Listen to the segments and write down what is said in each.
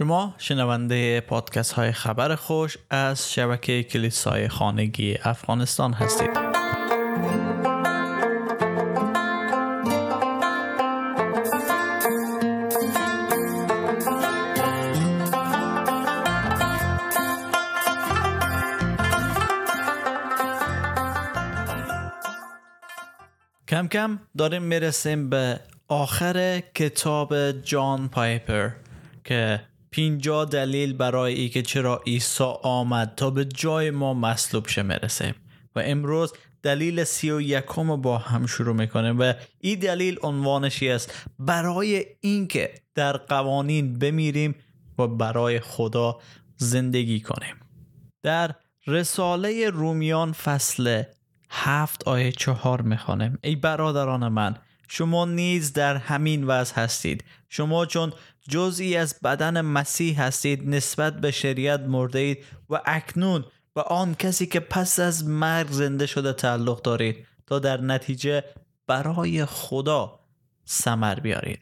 شما شنونده پادکست های خبر خوش از شبکه کلیسای خانگی افغانستان هستید. کم کم داریم می‌رسیم به آخر کتاب جان پایپر که پینجا دلیل برای ای که چرا عیسی آمد تا به جای ما مصلوب شه مرسه و امروز دلیل سی و یکم با هم شروع می‌کنیم و این دلیل عنوانشی است برای اینکه در قوانین بمیریم و برای خدا زندگی کنیم. در رساله رومیان فصل هفت آیه چهار می‌خوانم ای برادران من شما نیز در همین وضع هستید. شما چون جزئی از بدن مسیح هستید نسبت به شریعت مرده اید و اکنون به آن کسی که پس از مرگ زنده شده تعلق دارید تا در نتیجه برای خدا سمر بیارید.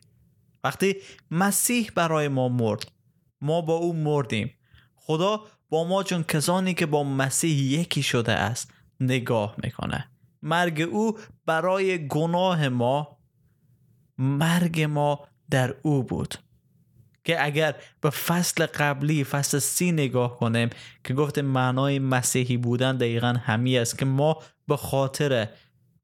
وقتی مسیح برای ما مرد ما با او مردیم. خدا با ما چون کسانی که با مسیح یکی شده است نگاه می‌کنه. مرگ او برای گناه ما مرگ ما در او بود. که اگر به فصل قبلی فصل سی نگاه کنیم که گفت معنای مسیحی بودن دقیقا همی است که ما به خاطر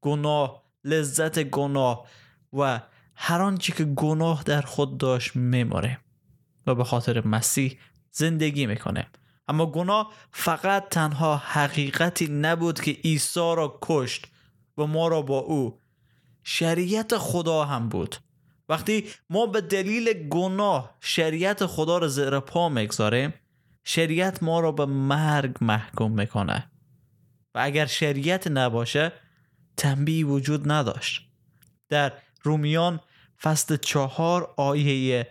گناه لذت گناه و هر آنچه که گناه در خود داشت میماریم و به خاطر مسیح زندگی می‌کنه اما گناه فقط تنها حقیقتی نبود که عیسی را کشت و ما را با او شریعت خدا هم بود. وقتی ما به دلیل گناه شریعت خدا را زیر پا می‌گذاریم شریعت ما را به مرگ محکوم می‌کنه. و اگر شریعت نباشه تنبیه وجود نداشت. در رومیان فصل چهار آیه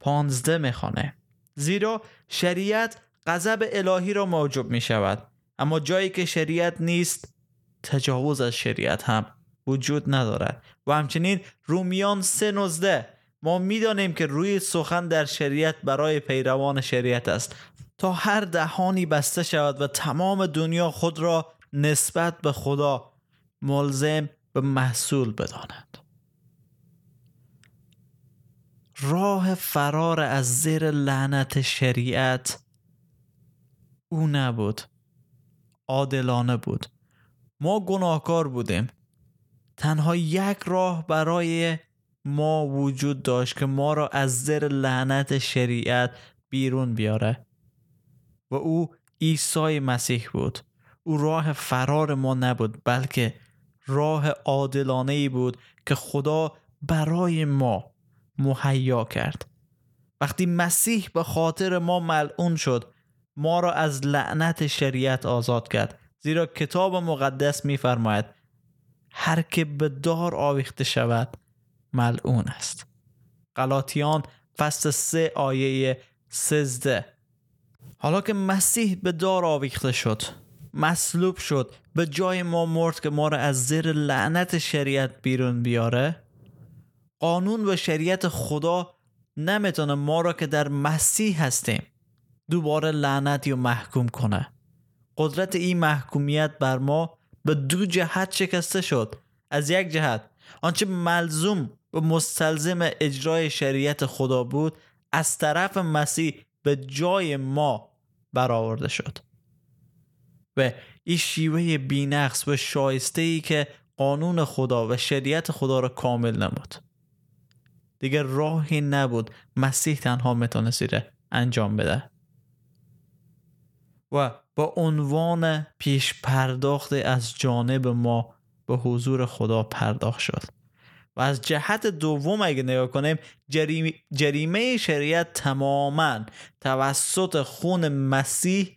پانزده می‌خوانه زیرا شریعت غضب الهی را موجب می شود اما جایی که شریعت نیست تجاوز از شریعت هم وجود ندارد. و همچنین رومیان سه نزده. ما می‌دانیم که روی سخن در شریعت برای پیروان شریعت است. تا هر دهانی بسته شود و تمام دنیا خود را نسبت به خدا ملزم به محصول بداند. راه فرار از زیر لعنت شریعت او نبود. عادلانه بود. ما گناهکار بودیم. تنها یک راه برای ما وجود داشت که ما را از زیر لعنت شریعت بیرون بیاره. و او عیسی مسیح بود. او راه فرار ما نبود بلکه راه عادلانه ای بود که خدا برای ما مهیا کرد. وقتی مسیح به خاطر ما ملعون شد ما را از لعنت شریعت آزاد کرد. زیرا کتاب مقدس میفرماید هر که به دار آویخته شود ملعون است. غلاطیان فصل سه آیه سزده. حالا که مسیح به دار آویخته شد مصلوب شد به جای ما مرد که ما را از زیر لعنت شریعت بیرون بیاره قانون و شریعت خدا نمی‌تونه ما را که در مسیح هستیم دوباره لعنت یا محکوم کنه. قدرت این محکومیت بر ما به دو جهت شکسته شد. از یک جهت آنچه ملزوم و مستلزم اجرای شریعت خدا بود از طرف مسیح به جای ما برآورده شد. و این شیوه بینقص و شایسته ای که قانون خدا و شریعت خدا را کامل نمود. دیگر راهی نبود مسیح تنها می‌تونست انجام بده. و با عنوان پیش پرداخت از جانب ما به حضور خدا پرداخت شد. و از جهت دوم اگه نگاه کنیم جریمه, جریمه شریعت تماما توسط خون مسیح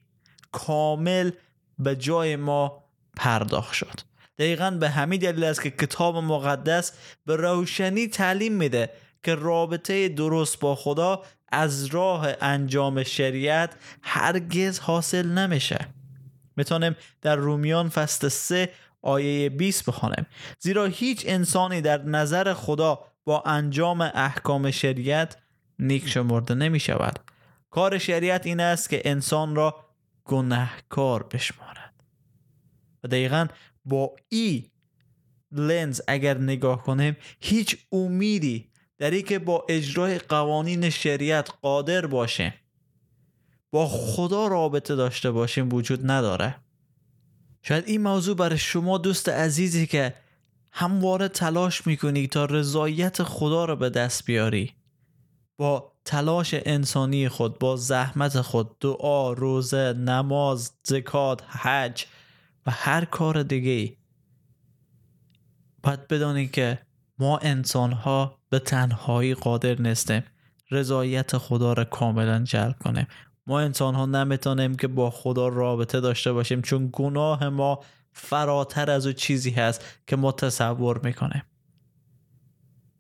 کامل به جای ما پرداخت شد. دقیقا به همین دلیل است که کتاب مقدس به روشنی تعلیم میده که رابطه درست با خدا از راه انجام شریعت هرگز حاصل نمیشه. می‌تونیم در رومیان فصل 3 آیه 20 بخوانیم زیرا هیچ انسانی در نظر خدا با انجام احکام شریعت نیک شمرده نمی شود کار شریعت این است که انسان را گناهکار بشمارد. و دقیقا با ای لنز اگر نگاه کنیم هیچ امیدی در که با اجرای قوانین شریعت قادر باشیم با خدا رابطه داشته باشیم وجود نداره. شاید این موضوع برای شما دوست عزیزی که همواره تلاش می‌کنی تا رضایت خدا رو به دست بیاری. با تلاش انسانی خود با زحمت خود دعا روزه نماز زکات حج و هر کار دیگه ای باید بدانید که ما انسان ها به تنهایی قادر نیستیم رضایت خدا را کاملا جلب کنیم ما انسان ها نمی‌تونیم که با خدا رابطه داشته باشیم چون گناه ما فراتر از او چیزی هست که ما تصور می‌کنیم.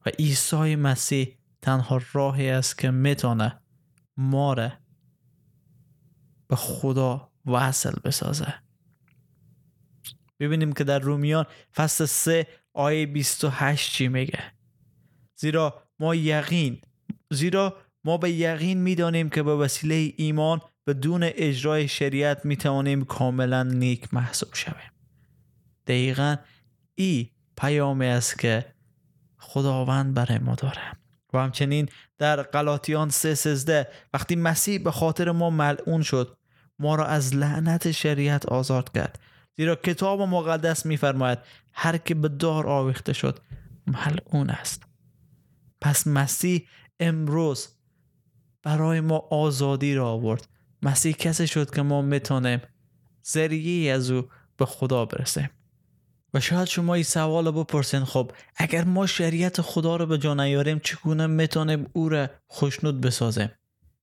و عیسی مسیح تنها راهی است که می‌تونه ما را به خدا وصل بسازه. ببینیم که در رومیان فصل 3 آیه 28 چی میگه. زیرا ما یقین زیرا ما به یقین می‌دانیم که به وسیله ایمان بدون اجرای شریعت می‌توانیم کاملا نیک محسوب شویم. دقیقا ای پیامی است که خداوند برای ما داره. و همچنین در قلاتیان سه سزده وقتی مسیح به خاطر ما ملعون شد ما را از لعنت شریعت آزاد کرد. زیرا کتاب مقدس میفرماید هر که به دار آویخته شد ملعون است. پس مسیح امروز برای ما آزادی را آورد. مسیح کسی شد که ما می‌تونیم ذریعی از او به خدا برسیم. و شاید شما این سوال بپرسین خب اگر ما شریعت خدا رو به جا نیاریم چگونه می‌تونیم او را خوشنود بسازیم؟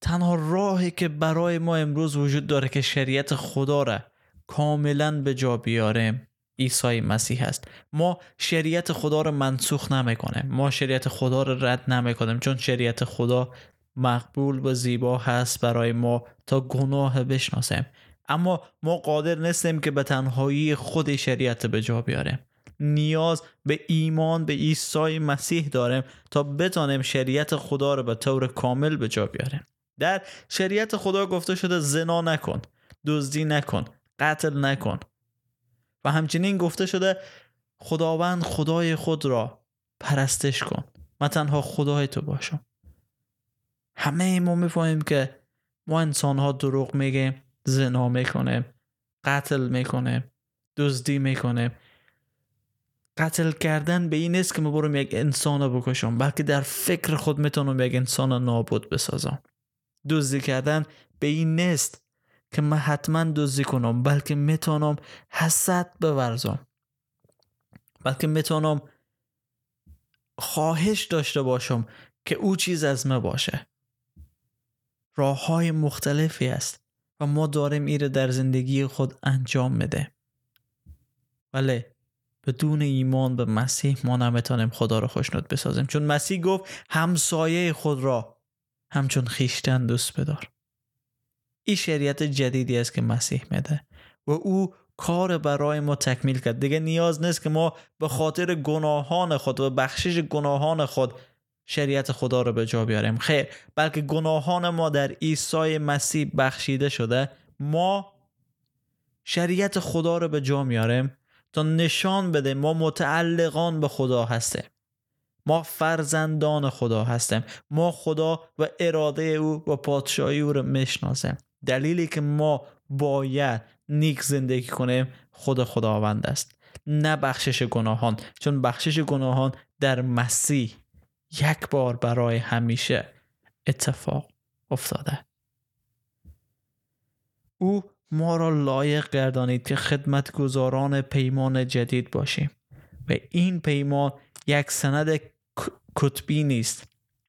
تنها راهی که برای ما امروز وجود داره که شریعت خدا را کاملا به جا بیاریم عیسی مسیح است ما شریعت خدا رو منسوخ نمی‌کنیم ما شریعت خدا رو رد نمی‌کنیم. چون شریعت خدا مقبول و زیبا هست برای ما تا گناه بشناسیم. اما ما قادر نیستیم که به تنهایی خود شریعت به جا بیاریم. نیاز به ایمان به عیسی مسیح داریم تا بتانیم شریعت خدا رو به طور کامل به جا بیاریم. در شریعت خدا گفته شده زنا نکن دزدی نکن قتل نکن. و همچنین گفته شده خداوند خدای خود را پرستش کن من تنها خدای تو باشم همه ما می‌فهمیم که ما انسان ها دروغ میگیم زنا می‌کنیم قتل می‌کنیم دزدی می‌کنیم قتل کردن به این نیست که ما برم یک انسان رو بکشم بلکه در فکر خود می‌تونم یک انسان نابود بسازم دزدی کردن به این نیست که من حتما دزدی کنم بلکه می‌تونم حسد بورزم. بلکه می‌تونم خواهش داشته باشم که او چیز از من باشه. راه های مختلفی است و ما داریم ایره در زندگی خود انجام میده ولی بدون ایمان به مسیح ما نمی‌تونیم خدا رو خوشنود بسازیم. چون مسیح گفت همسایه خود را همچون خیشتن دوست بدار. این شریعت جدیدی است که مسیح میده و او کار برای ما تکمیل کرد. دیگه نیاز نیست که ما به خاطر گناهان خود و بخشش گناهان خود شریعت خدا رو به جا بیاریم. خیر بلکه گناهان ما در عیسی مسیح بخشیده شده ما شریعت خدا رو به جا میاریم تا نشان بده ما متعلقان به خدا هستیم. ما فرزندان خدا هستیم. ما خدا و اراده او و پادشاهی او رو می‌شناسیم. دلیلی که ما باید نیک زندگی کنیم خود خداوند است. نه بخشش گناهان چون بخشش گناهان در مسیح یک بار برای همیشه اتفاق افتاده. او ما را لایق گردانید که خدمتگزاران پیمان جدید باشیم. و این پیمان یک سند کتبی نیست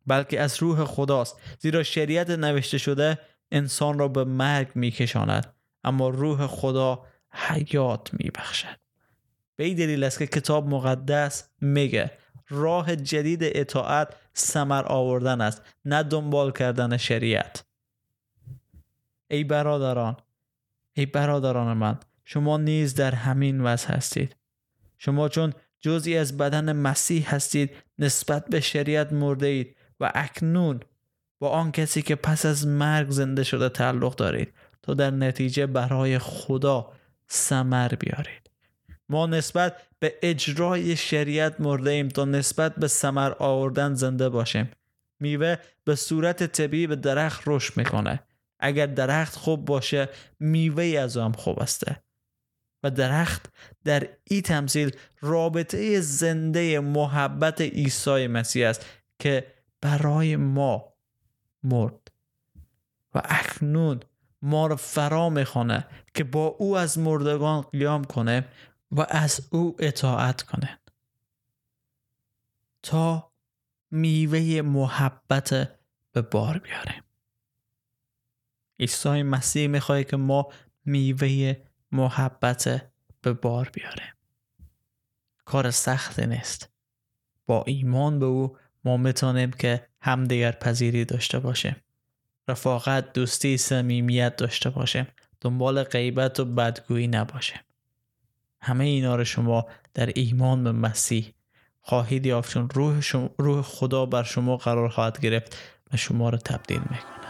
بلکه از روح خداست. زیرا شریعت نوشته شده انسان را به مرگ میکشاند اما روح خدا حیات میبخشد. به این دلیل است که کتاب مقدس میگه راه جدید اطاعت سمر آوردن است نه دنبال کردن شریعت. ای برادران ای برادران من شما نیز در همین وضع هستید. شما چون جزی از بدن مسیح هستید نسبت به شریعت مرده اید و اکنون با آن کسی که پس از مرگ زنده شده تعلق دارید تا در نتیجه برای خدا سمر بیارید. ما نسبت به اجرای شریعت مرده ایم تا نسبت به سمر آوردن زنده باشیم. میوه به صورت طبیعی به درخت رشد می‌کنه. اگر درخت خوب باشه میوه از هم خوب استه و درخت در این تمثیل رابطه زنده محبت عیسی مسیح است که برای ما مرد و اکنون ما را فرا می‌خوانه که با او از مردگان قیام کنه و از او اطاعت کنه. تا میوه محبت به بار بیاریم عیسی مسیح می‌خواد که ما میوه محبت به بار بیاریم کار سختی نیست. با ایمان به او ما می‌تونیم که همدیگر پذیری داشته باشیم رفاقت دوستی صمیمیت داشته باشیم دنبال غیبت و بدگویی نباشیم همه اینا رو شما در ایمان به مسیح خواهید یافت چون روح, روح خدا بر شما قرار خواهد گرفت و شما رو تبدیل می‌کنه.